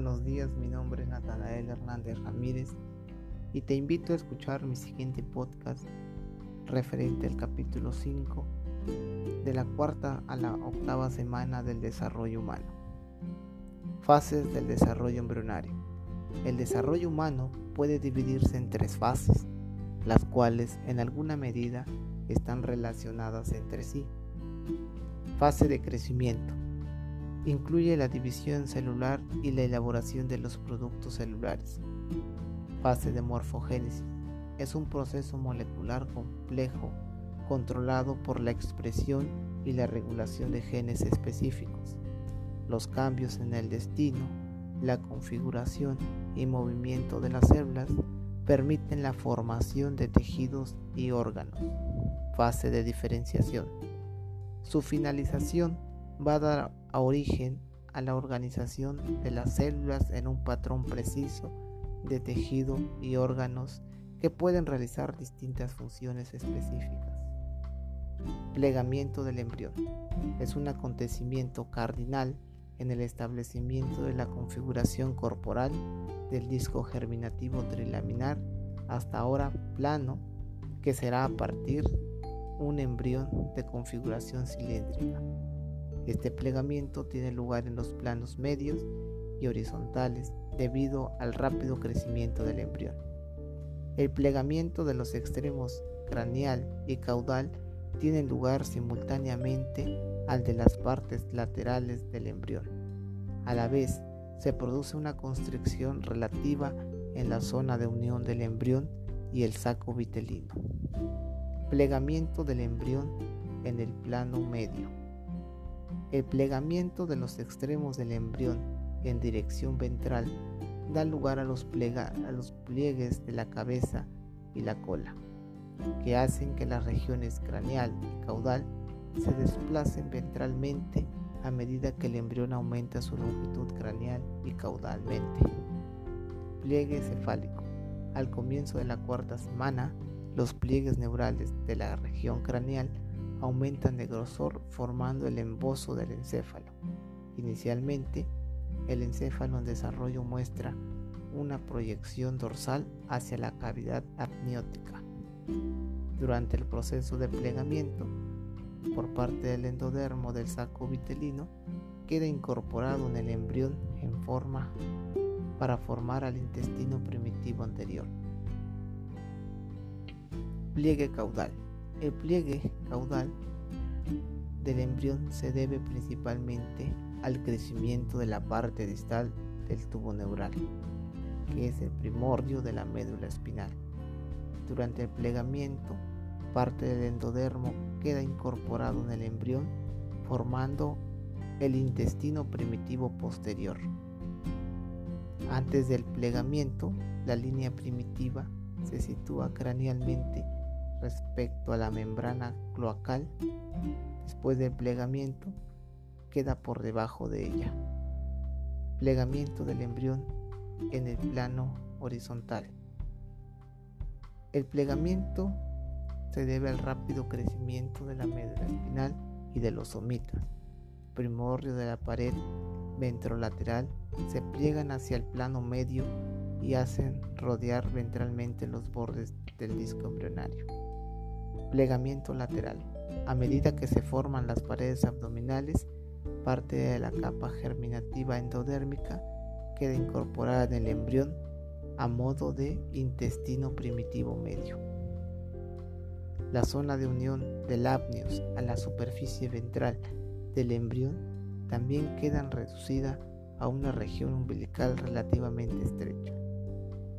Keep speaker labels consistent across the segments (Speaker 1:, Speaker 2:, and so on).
Speaker 1: buenos días, mi nombre es Natanael Hernández Ramírez y te invito a escuchar mi siguiente podcast referente al capítulo 5 de la cuarta a la octava semana del desarrollo humano. Fases del desarrollo embrionario. El desarrollo humano puede dividirse en tres fases, las cuales en alguna medida están relacionadas entre sí. Fase de crecimiento Incluye la división celular y la elaboración de los productos celulares. Fase de morfogénesis. Es un proceso molecular complejo controlado por la expresión y la regulación de genes específicos. Los cambios en el destino, la configuración y movimiento de las células permiten la formación de tejidos y órganos. Fase de diferenciación. Su finalización va a dar a origen a la organización de las células en un patrón preciso de tejido y órganos que pueden realizar distintas funciones específicas. Plegamiento del embrión es un acontecimiento cardinal en el establecimiento de la configuración corporal del disco germinativo trilaminar hasta ahora plano que será a partir un embrión de configuración cilíndrica. Este plegamiento tiene lugar en los planos medios y horizontales debido al rápido crecimiento del embrión. El plegamiento de los extremos craneal y caudal tiene lugar simultáneamente al de las partes laterales del embrión. A la vez, se produce una constricción relativa en la zona de unión del embrión y el saco vitelino. Plegamiento del embrión en el plano medio. El plegamiento de los extremos del embrión en dirección ventral da lugar a los, a los pliegues de la cabeza y la cola, que hacen que las regiones craneal y caudal se desplacen ventralmente a medida que el embrión aumenta su longitud craneal y caudalmente. Pliegue cefálico. Al comienzo de la cuarta semana, los pliegues neurales de la región craneal aumentan de grosor formando el emboso del encéfalo. Inicialmente, el encéfalo en desarrollo muestra una proyección dorsal hacia la cavidad amniótica. Durante el proceso de plegamiento, por parte del endodermo del saco vitelino, queda incorporado en el embrión en forma para formar al intestino primitivo anterior. Pliegue caudal. El pliegue caudal del embrión se debe principalmente al crecimiento de la parte distal del tubo neural, que es el primordio de la médula espinal. Durante el plegamiento, parte del endodermo queda incorporado en el embrión, formando el intestino primitivo posterior. Antes del plegamiento, la línea primitiva se sitúa cranealmente respecto a la membrana cloacal, después del plegamiento, queda por debajo de ella. Plegamiento del embrión en el plano horizontal. El plegamiento se debe al rápido crecimiento de la médula espinal y de los somitas. Primordio de la pared ventrolateral se pliegan hacia el plano medio y hacen rodear ventralmente los bordes del disco embrionario. Plegamiento lateral. A medida que se forman las paredes abdominales, parte de la capa germinativa endodérmica queda incorporada en el embrión a modo de intestino primitivo medio. La zona de unión del apneus a la superficie ventral del embrión también queda reducida a una región umbilical relativamente estrecha,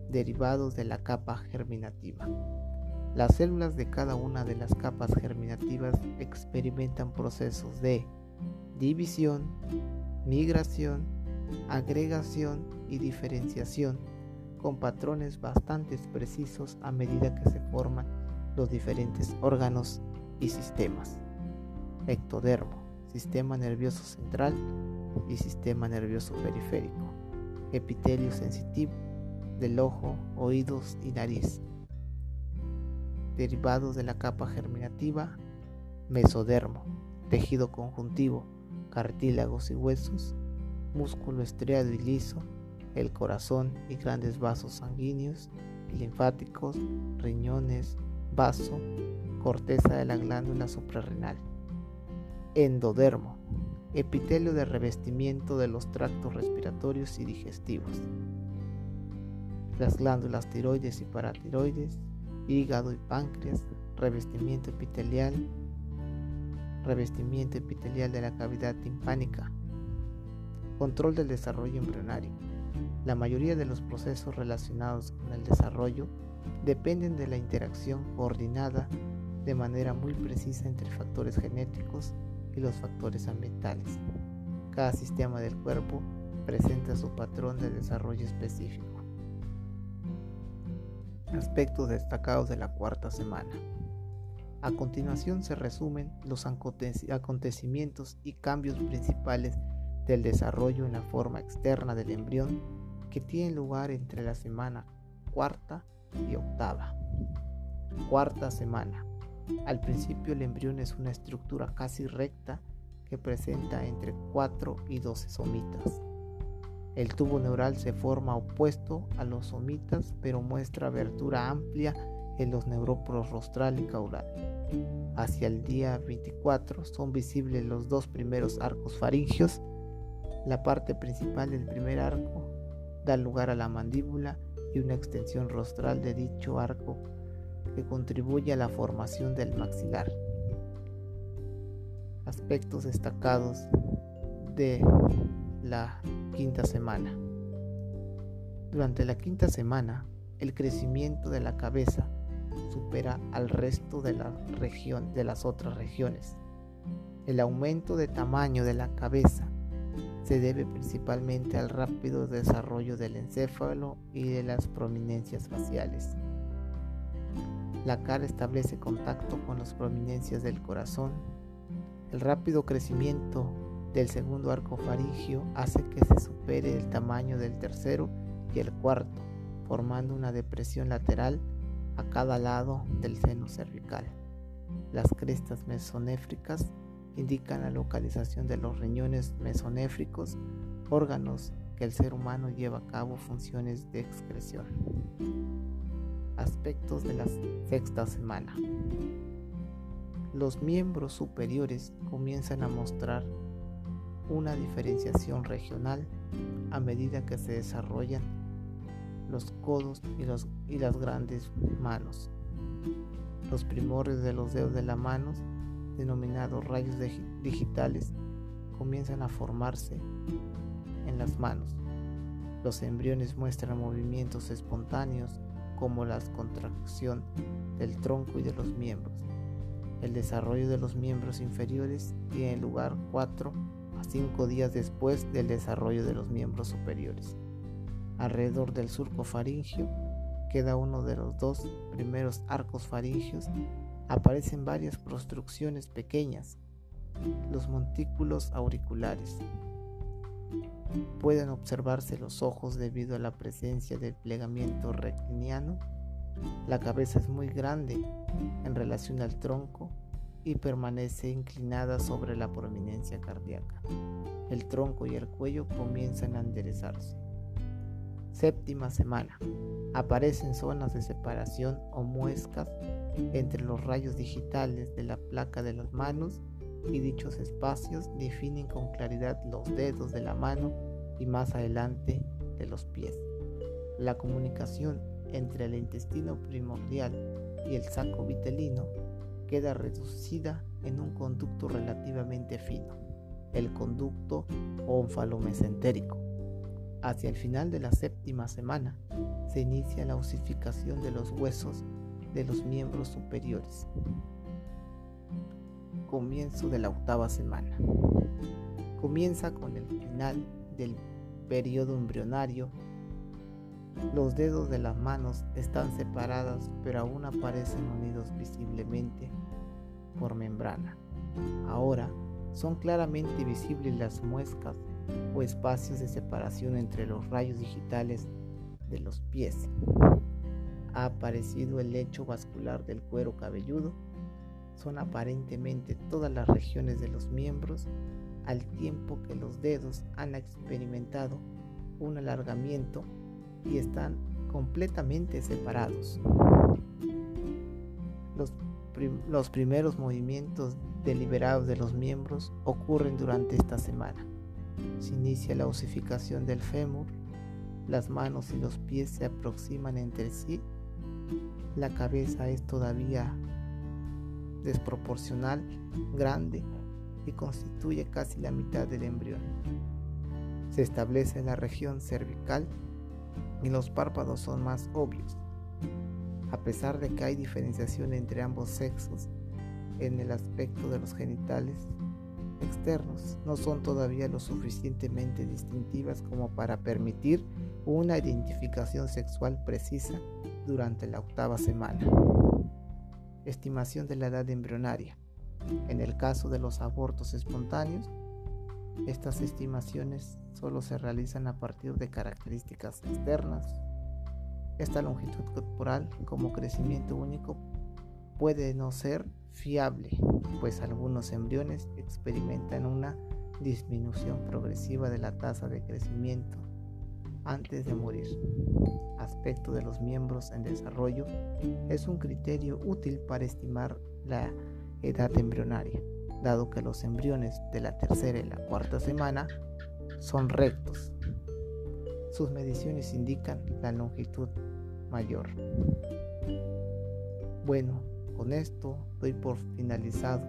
Speaker 1: derivados de la capa germinativa. Las células de cada una de las capas germinativas experimentan procesos de división, migración, agregación y diferenciación con patrones bastante precisos a medida que se forman los diferentes órganos y sistemas. Ectodermo, sistema nervioso central y sistema nervioso periférico. Epitelio sensitivo del ojo, oídos y nariz derivados de la capa germinativa, mesodermo, tejido conjuntivo, cartílagos y huesos, músculo estriado y liso, el corazón y grandes vasos sanguíneos linfáticos, riñones, vaso, corteza de la glándula suprarrenal. Endodermo, epitelio de revestimiento de los tractos respiratorios y digestivos. Las glándulas tiroides y paratiroides, hígado y páncreas, revestimiento epitelial, revestimiento epitelial de la cavidad timpánica, control del desarrollo embrionario. La mayoría de los procesos relacionados con el desarrollo dependen de la interacción coordinada de manera muy precisa entre factores genéticos y los factores ambientales. Cada sistema del cuerpo presenta su patrón de desarrollo específico. Aspectos destacados de la cuarta semana. A continuación se resumen los acontecimientos y cambios principales del desarrollo en la forma externa del embrión que tienen lugar entre la semana cuarta y octava. Cuarta semana. Al principio el embrión es una estructura casi recta que presenta entre 4 y 12 somitas. El tubo neural se forma opuesto a los somitas pero muestra abertura amplia en los neuróporos rostral y caudal. Hacia el día 24 son visibles los dos primeros arcos faringios. La parte principal del primer arco da lugar a la mandíbula y una extensión rostral de dicho arco que contribuye a la formación del maxilar. Aspectos destacados de la quinta semana. Durante la quinta semana, el crecimiento de la cabeza supera al resto de de las otras regiones. El aumento de tamaño de la cabeza se debe principalmente al rápido desarrollo del encéfalo y de las prominencias faciales. La cara establece contacto con las prominencias del corazón. El rápido crecimiento del segundo arco faringio hace que se supere el tamaño del tercero y el cuarto, formando una depresión lateral a cada lado del seno cervical. Las crestas mesonéfricas indican la localización de los riñones mesonéfricos, órganos que el ser humano lleva a cabo funciones de excreción aspectos de la sexta semana. Los miembros superiores comienzan a mostrar una diferenciación regional a medida que se desarrollan los codos y, los, y las grandes manos. Los primores de los dedos de la mano, denominados rayos digitales, comienzan a formarse en las manos. Los embriones muestran movimientos espontáneos como la contracción del tronco y de los miembros. El desarrollo de los miembros inferiores tiene lugar 4 5 días después del desarrollo de los miembros superiores. Alrededor del surco faringio queda uno de los dos primeros arcos faringios. Aparecen varias construcciones pequeñas, los montículos auriculares, Pueden observarse los ojos debido a la presencia del plegamiento rectiniano. La cabeza es muy grande en relación al tronco y permanece inclinada sobre la prominencia cardíaca. El tronco y el cuello comienzan a enderezarse. Séptima semana. Aparecen zonas de separación o muescas entre los rayos digitales de la placa de las manos y dichos espacios definen con claridad los dedos de la mano y más adelante de los pies. La comunicación entre el intestino primordial y el saco vitelino queda reducida en un conducto relativamente fino, el conducto onfalomesentérico. Hacia el final de la séptima semana se inicia la osificación de los huesos de los miembros superiores comienzo de la octava semana. Comienza con el final del periodo embrionario. Los dedos de las manos están separadas pero aún aparecen unidos visiblemente por membrana. Ahora son claramente visibles las muescas o espacios de separación entre los rayos digitales de los pies. Ha aparecido el lecho vascular del cuero cabelludo son aparentemente todas las regiones de los miembros al tiempo que los dedos han experimentado un alargamiento y están completamente separados. Los, primeros movimientos deliberados de los miembros ocurren durante esta semana. Se inicia la osificación del fémur, las manos y los pies se aproximan entre sí, la cabeza es todavía desproporcional, grande y constituye casi la mitad del embrión. Se establece en la región cervical y los párpados son más obvios. A pesar de que hay diferenciación entre ambos sexos en el aspecto de los genitales externos, no son todavía lo suficientemente distintivas como para permitir una identificación sexual precisa durante la octava semana. Estimación de la edad embrionaria. En el caso de los abortos espontáneos, estas estimaciones solo se realizan a partir de características externas. Esta longitud corporal como crecimiento único puede no ser fiable, pues algunos embriones experimentan una disminución progresiva de la tasa de crecimiento antes de morir. Aspecto de los miembros en desarrollo es un criterio útil para estimar la edad embrionaria, dado que los embriones de la tercera y la cuarta semana son rectos. Sus mediciones indican la longitud mayor. Bueno, con esto doy por finalizado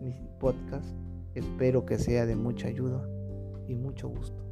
Speaker 1: mi podcast. Espero que sea de mucha ayuda y mucho gusto.